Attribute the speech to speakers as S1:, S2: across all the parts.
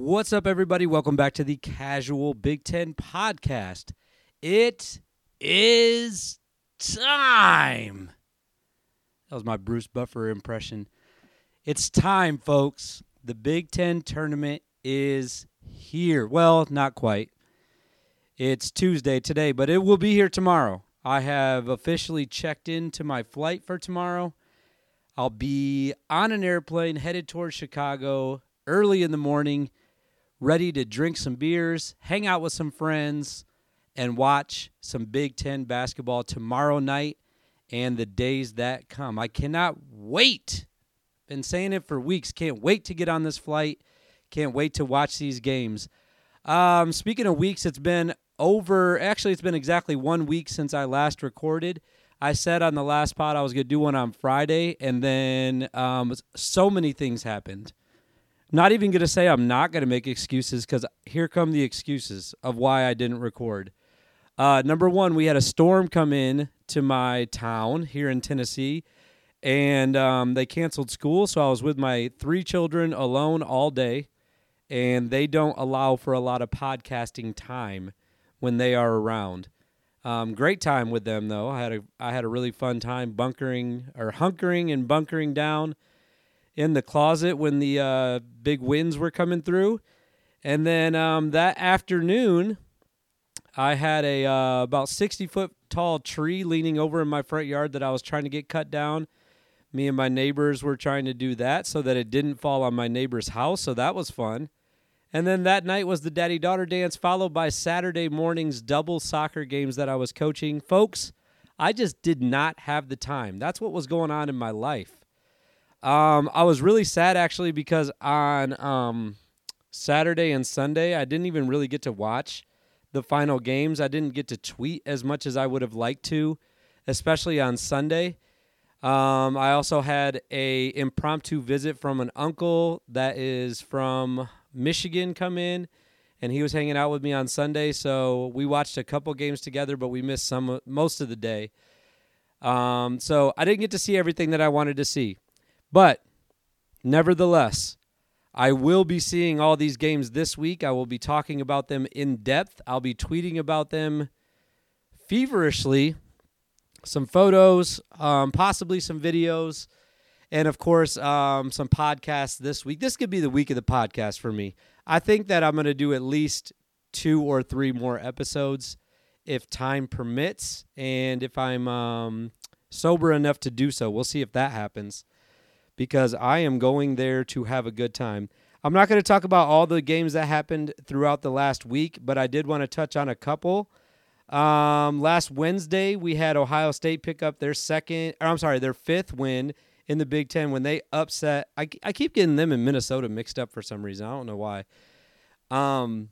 S1: What's up, everybody? Welcome back to the Casual Big Ten Podcast. It is time. That was my Bruce Buffer impression. It's time, folks. The Big Ten tournament is here. Well, not quite. It's Tuesday today, but it will be here tomorrow. I have officially checked into my flight for tomorrow. I'll be on an airplane headed towards Chicago early in the morning, ready to drink some beers, hang out with some friends, and watch some Big Ten basketball tomorrow night and the days that come. I cannot wait. Been saying it for weeks. Can't wait to get on this flight. Can't wait to watch these games. Um, speaking of weeks, it's been over. Actually, it's been exactly one week since I last recorded. I said on the last pod I was going to do one on Friday, and then um, so many things happened. Not even going to say I'm not going to make excuses because here come the excuses of why I didn't record. Uh, number one, we had a storm come in to my town here in Tennessee, and um, they canceled school. So I was with my three children alone all day, and they don't allow for a lot of podcasting time when they are around. Um, great time with them though. I had a I had a really fun time bunkering or hunkering and bunkering down in the closet when the uh, big winds were coming through, and then um, that afternoon, I had a uh, about sixty foot tall tree leaning over in my front yard that I was trying to get cut down. Me and my neighbors were trying to do that so that it didn't fall on my neighbor's house, so that was fun. And then that night was the daddy daughter dance, followed by Saturday morning's double soccer games that I was coaching. Folks, I just did not have the time. That's what was going on in my life. Um, I was really sad actually because on um, Saturday and Sunday, I didn't even really get to watch the final games. I didn't get to tweet as much as I would have liked to, especially on Sunday. Um, I also had a impromptu visit from an uncle that is from Michigan come in, and he was hanging out with me on Sunday. So we watched a couple games together, but we missed some most of the day. Um, so I didn't get to see everything that I wanted to see, but nevertheless, I will be seeing all these games this week. I will be talking about them in depth. I'll be tweeting about them feverishly. Some photos, um, possibly some videos and of course um, some podcasts this week. This could be the week of the podcast for me. I think that I'm going to do at least two or three more episodes if time permits, and if I'm um, sober enough to do so. We'll see if that happens because I am going there to have a good time. I'm not going to talk about all the games that happened throughout the last week, but I did want to touch on a couple. Um, last Wednesday, we had Ohio State pick up their second, or I'm sorry, their fifth win in the Big Ten when they upset. I, I keep getting them in Minnesota mixed up for some reason. I don't know why. Um,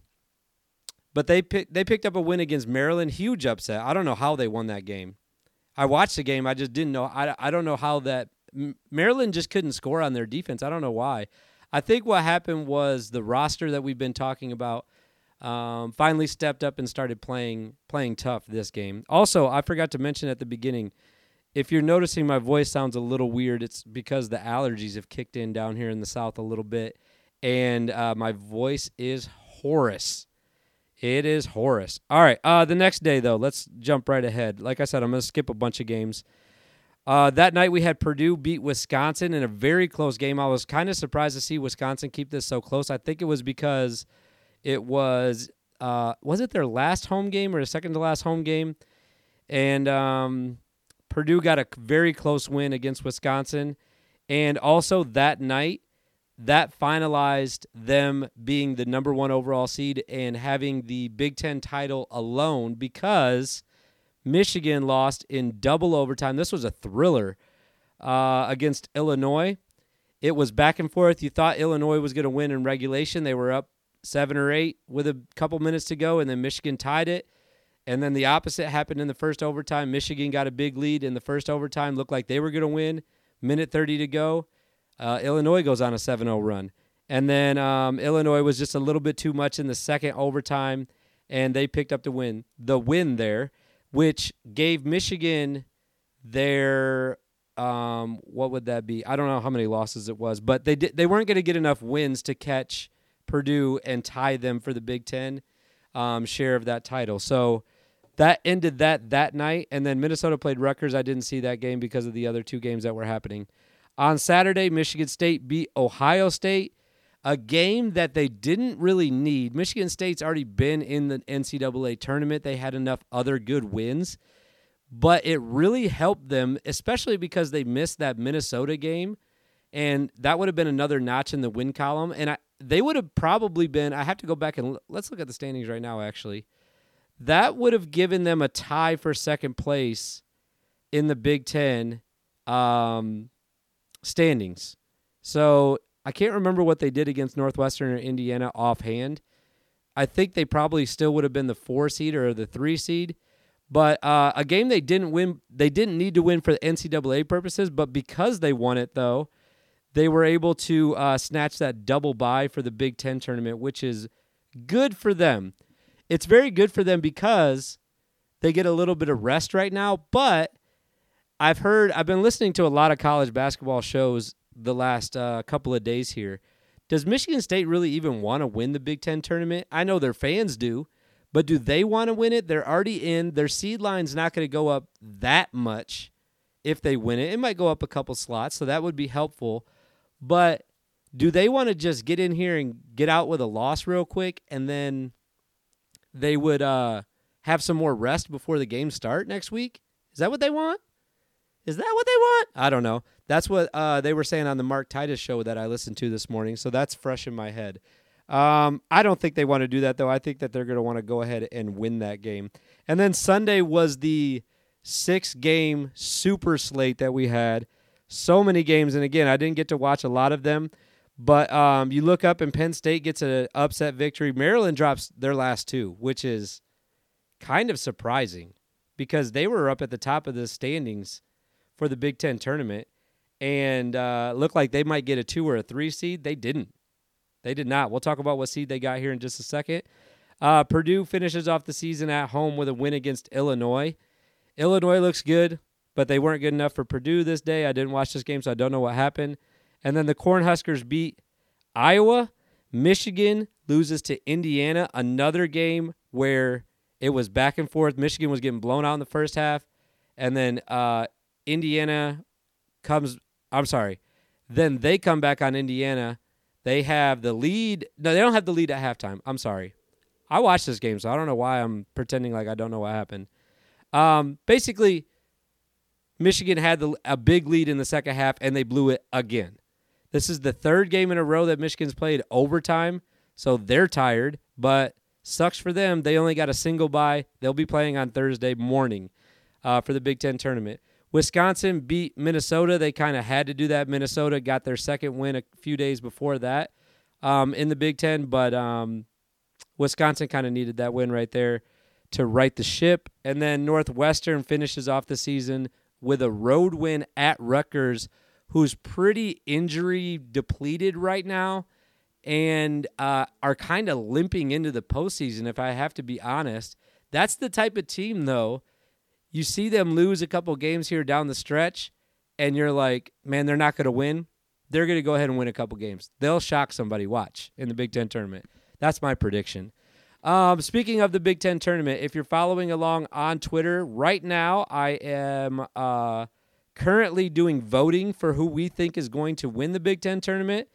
S1: but they pick, they picked up a win against Maryland. Huge upset. I don't know how they won that game. I watched the game. I just didn't know. I, I don't know how that Maryland just couldn't score on their defense. I don't know why. I think what happened was the roster that we've been talking about um, finally stepped up and started playing playing tough this game. Also, I forgot to mention at the beginning if you're noticing my voice sounds a little weird, it's because the allergies have kicked in down here in the south a little bit, and uh, my voice is hoarse. It is hoarse. All right. Uh, the next day, though, let's jump right ahead. Like I said, I'm going to skip a bunch of games. Uh, that night, we had Purdue beat Wisconsin in a very close game. I was kind of surprised to see Wisconsin keep this so close. I think it was because it was uh, was it their last home game or second to last home game, and um, Purdue got a very close win against Wisconsin. And also that night, that finalized them being the number one overall seed and having the Big Ten title alone because Michigan lost in double overtime. This was a thriller uh, against Illinois. It was back and forth. You thought Illinois was going to win in regulation. They were up seven or eight with a couple minutes to go, and then Michigan tied it. And then the opposite happened in the first overtime. Michigan got a big lead in the first overtime, looked like they were going to win. Minute 30 to go. Uh, Illinois goes on a 7 0 run. And then um, Illinois was just a little bit too much in the second overtime, and they picked up the win. The win there, which gave Michigan their um, what would that be? I don't know how many losses it was, but they did, they weren't going to get enough wins to catch Purdue and tie them for the Big Ten um, share of that title. So that ended that that night, and then Minnesota played Rutgers. I didn't see that game because of the other two games that were happening. On Saturday, Michigan State beat Ohio State, a game that they didn't really need. Michigan State's already been in the NCAA tournament. They had enough other good wins, but it really helped them, especially because they missed that Minnesota game, and that would have been another notch in the win column. And I, they would have probably been. I have to go back and let's look at the standings right now. Actually, that would have given them a tie for second place in the Big Ten. Um, standings. So I can't remember what they did against Northwestern or Indiana offhand. I think they probably still would have been the four seed or the three seed. But uh, a game they didn't win, they didn't need to win for the NCAA purposes, but because they won it, though, they were able to uh, snatch that double bye for the Big Ten tournament, which is good for them. It's very good for them because they get a little bit of rest right now, but I've heard, I've been listening to a lot of college basketball shows the last uh, couple of days here. Does Michigan State really even want to win the Big Ten tournament? I know their fans do, but do they want to win it? They're already in. Their seed line's not going to go up that much if they win it. It might go up a couple slots, so that would be helpful. But do they want to just get in here and get out with a loss real quick and then they would uh, have some more rest before the games start next week? Is that what they want? Is that what they want? I don't know. That's what uh, they were saying on the Mark Titus show that I listened to this morning. So that's fresh in my head. Um, I don't think they want to do that though. I think that they're going to want to go ahead and win that game. And then Sunday was the six game super slate that we had. So many games, and again, I didn't get to watch a lot of them. But um, you look up and Penn State gets an upset victory. Maryland drops their last two, which is kind of surprising because they were up at the top of the standings for the Big Ten tournament and uh, looked like they might get a two or a three seed. They didn't. They did not. We'll talk about what seed they got here in just a second. Uh, Purdue finishes off the season at home with a win against Illinois. Illinois looks good, but they weren't good enough for Purdue this day. I didn't watch this game, so I don't know what happened. And then the Cornhuskers beat Iowa. Michigan loses to Indiana, another game where it was back and forth. Michigan was getting blown out in the first half, and then uh, Indiana comes. I'm sorry. Then they come back on Indiana. They have the lead. No, they don't have the lead at halftime. I'm sorry. I watched this game, so I don't know why I'm pretending like I don't know what happened. Um, basically, Michigan had the, a big lead in the second half, and they blew it again. This is the third game in a row that Michigan's played overtime, so they're tired, but sucks for them. They only got a single bye. They'll be playing on Thursday morning uh, for the Big Ten tournament. Wisconsin beat Minnesota. They kind of had to do that. Minnesota got their second win a few days before that um, in the Big Ten, but um, Wisconsin kind of needed that win right there to right the ship. And then Northwestern finishes off the season with a road win at Rutgers, who's pretty injury depleted right now and uh, are kind of limping into the postseason, if I have to be honest. That's the type of team, though, you see them lose a couple games here down the stretch, and you're like, man, they're not going to win. They're going to go ahead and win a couple games. They'll shock somebody. Watch in the Big Ten tournament. That's my prediction. Um, speaking of the Big Ten tournament, if you're following along on Twitter right now, I am uh, currently doing voting for who we think is going to win the Big Ten tournament.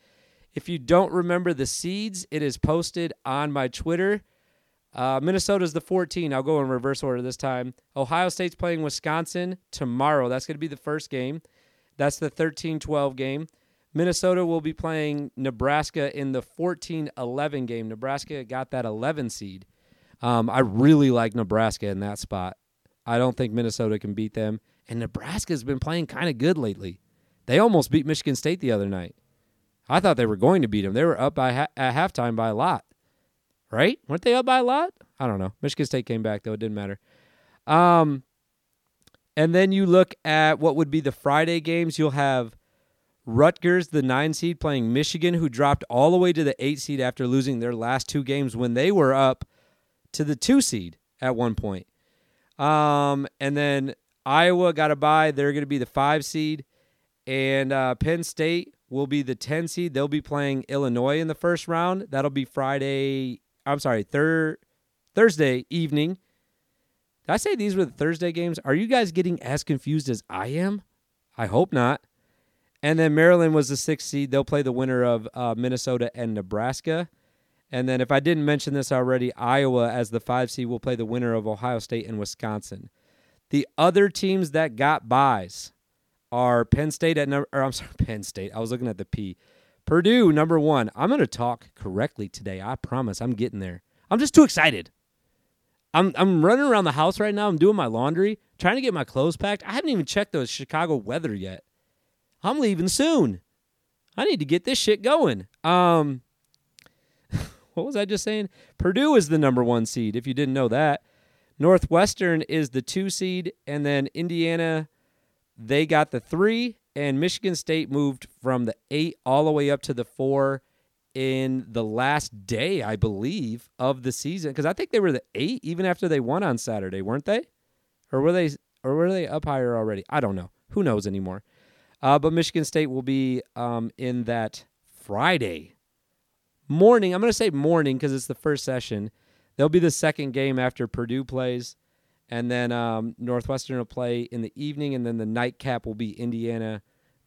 S1: If you don't remember the seeds, it is posted on my Twitter. Uh, Minnesota's the 14. I'll go in reverse order this time. Ohio State's playing Wisconsin tomorrow. That's going to be the first game. That's the 13 12 game. Minnesota will be playing Nebraska in the 14 11 game. Nebraska got that 11 seed. Um, I really like Nebraska in that spot. I don't think Minnesota can beat them. And Nebraska's been playing kind of good lately. They almost beat Michigan State the other night. I thought they were going to beat them. They were up by ha- at halftime by a lot right? Weren't they up by a lot? I don't know. Michigan State came back though; it didn't matter. Um, and then you look at what would be the Friday games. You'll have Rutgers, the nine seed, playing Michigan, who dropped all the way to the eight seed after losing their last two games when they were up to the two seed at one point. Um, and then Iowa got a bye; they're going to be the five seed, and uh, Penn State will be the 10 seed. They'll be playing Illinois in the first round. That'll be Friday. I'm sorry, thir- Thursday evening. Did I say these were the Thursday games? Are you guys getting as confused as I am? I hope not. And then Maryland was the sixth seed. They'll play the winner of uh, Minnesota and Nebraska. And then, if I didn't mention this already, Iowa as the five seed will play the winner of Ohio State and Wisconsin. The other teams that got byes are Penn State at number, or I'm sorry, Penn State. I was looking at the P. Purdue number one. I'm going to talk correctly today. I promise. I'm getting there. I'm just too excited. I'm I'm running around the house right now. I'm doing my laundry, trying to get my clothes packed. I haven't even checked the Chicago weather yet. I'm leaving soon. I need to get this shit going. Um, what was I just saying? Purdue is the number one seed. If you didn't know that, Northwestern is the two seed, and then Indiana, they got the three, and Michigan State moved from the eight all the way up to the four in the last day, I believe, of the season. Because I think they were the eight even after they won on Saturday, weren't they? Or were they? Or were they up higher already? I don't know. Who knows anymore? Uh, but Michigan State will be um, in that Friday morning. I'm going to say morning because it's the first session. They'll be the second game after Purdue plays, and then um, Northwestern will play in the evening, and then the nightcap will be Indiana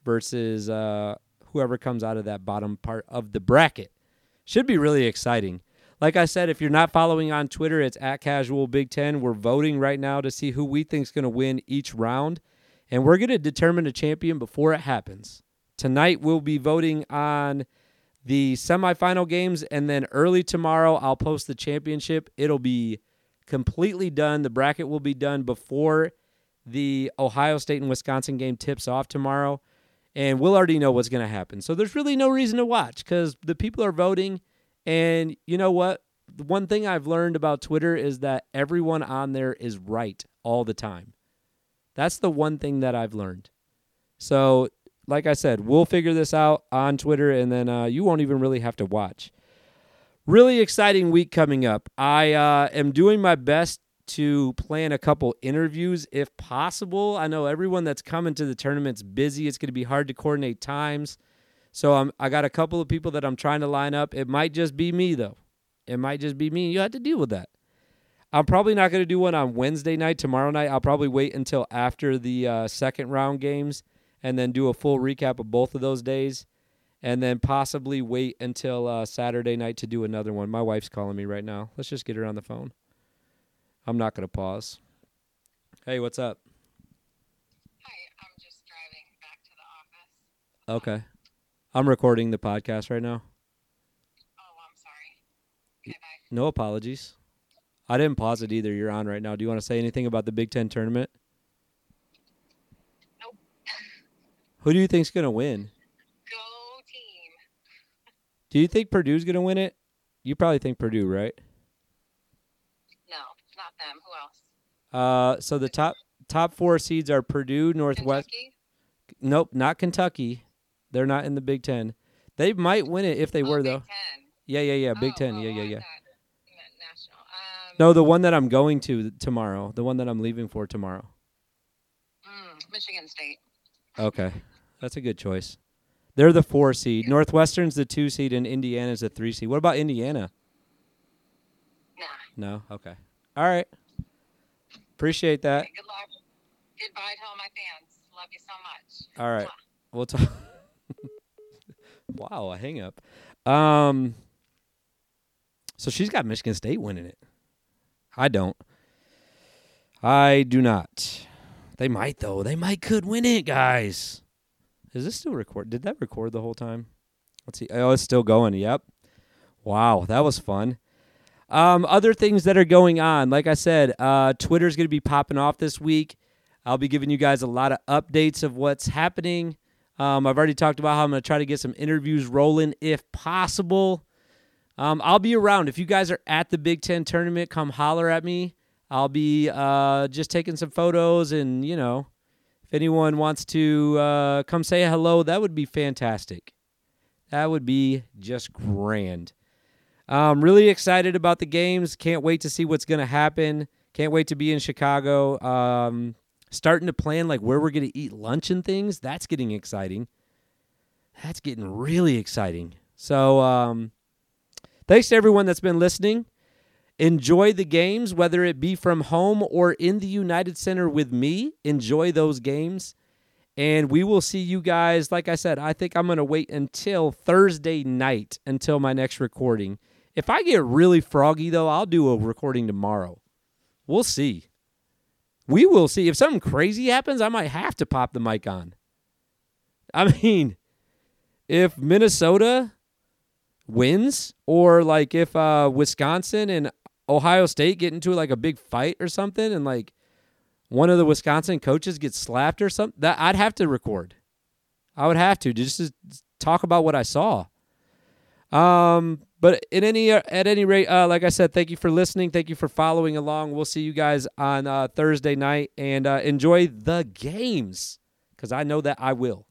S1: versus uh, whoever comes out of that bottom part of the bracket. Should be really exciting. Like I said, if you're not following on Twitter, it's at Casual Big Ten. We're voting right now to see who we think is going to win each round, and we're going to determine a champion before it happens. Tonight we'll be voting on the semifinal games, and then early tomorrow I'll post the championship. It'll be completely done. The bracket will be done before the Ohio State and Wisconsin game tips off tomorrow and we'll already know what's going to happen. So there's really no reason to watch because the people are voting. And you know what? The one thing I've learned about Twitter is that everyone on there is right all the time. That's the one thing that I've learned. So, like I said, we'll figure this out on Twitter, and then uh, you won't even really have to watch. Really exciting week coming up. I uh, am doing my best to plan a couple interviews if possible. I know everyone that's coming to the tournament's busy. It's going to be hard to coordinate times. So I'm, I got a couple of people that I'm trying to line up. It might just be me, though. It might just be me. You have to deal with that. I'm probably not going to do one on Wednesday night, tomorrow night. I'll probably wait until after the uh, second round games and then do a full recap of both of those days. And then possibly wait until uh, Saturday night to do another one. My wife's calling me right now. Let's just get her on the phone. I'm not going to pause. Hey, what's up?
S2: Hi, I'm just driving back to the office.
S1: Okay. I'm recording the podcast right now.
S2: Oh, I'm sorry. Okay, bye.
S1: No apologies. I didn't pause it either. You're on right now. Do you want to say anything about the Big Ten tournament?
S2: Nope.
S1: Who do you think's going to win? Do you think Purdue's going to win it? You probably think Purdue, right?
S2: No, not them. Who else?
S1: Uh, so the top top four seeds are Purdue, Northwest.
S2: Kentucky?
S1: Nope, not Kentucky. They're not in the Big Ten. They might win it if they
S2: oh,
S1: were
S2: Big
S1: though.
S2: Ten.
S1: Yeah, yeah, yeah. Big
S2: Oh,
S1: Ten.
S2: oh,
S1: Yeah, yeah, yeah.
S2: thought you meant national. Um,
S1: No, the one that I'm going to tomorrow. The one that I'm leaving for tomorrow.
S2: mm, Michigan State.
S1: Okay, that's a good choice. They're the four seed. Northwestern's the two seed, and Indiana's the three seed. What about Indiana?
S2: Nah.
S1: No. Okay. All right. Appreciate that.
S2: Okay, good luck. Goodbye to all my fans. Love you so much.
S1: All right. We'll talk. wow, a hang up. Um. So she's got Michigan State winning it. I don't. I do not. They might though. They might could win it, guys. Is this still record? Did that record the whole time? Let's see. Oh, it's still going. Yep. Wow, that was fun. Um, other things that are going on, like I said, uh, Twitter's going to be popping off this week. I'll be giving you guys a lot of updates of what's happening. Um, I've already talked about how I'm going to try to get some interviews rolling if possible. Um, I'll be around. If you guys are at the Big Ten tournament, come holler at me. I'll be uh, just taking some photos, and you know, anyone wants to uh, come say hello, that would be fantastic. That would be just grand. I'm really excited about the games. Can't wait to see what's going to happen. Can't wait to be in Chicago. Um, starting to plan like where we're going to eat lunch and things. That's getting exciting. That's getting really exciting. So, um, thanks to everyone that's been listening. Enjoy the games, whether it be from home or in the United Center with me. Enjoy those games. And we will see you guys. Like I said, I think I'm going to wait until Thursday night until my next recording. If I get really froggy, though, I'll do a recording tomorrow. We'll see. We will see. If something crazy happens, I might have to pop the mic on. I mean, if Minnesota wins, or like if uh, Wisconsin and Ohio State get into like a big fight or something, and like one of the Wisconsin coaches gets slapped or something, that I'd have to record. I would have to just to talk about what I saw. Um, but in any at any rate, uh, like I said, thank you for listening. Thank you for following along. We'll see you guys on uh, Thursday night and uh, enjoy the games because I know that I will.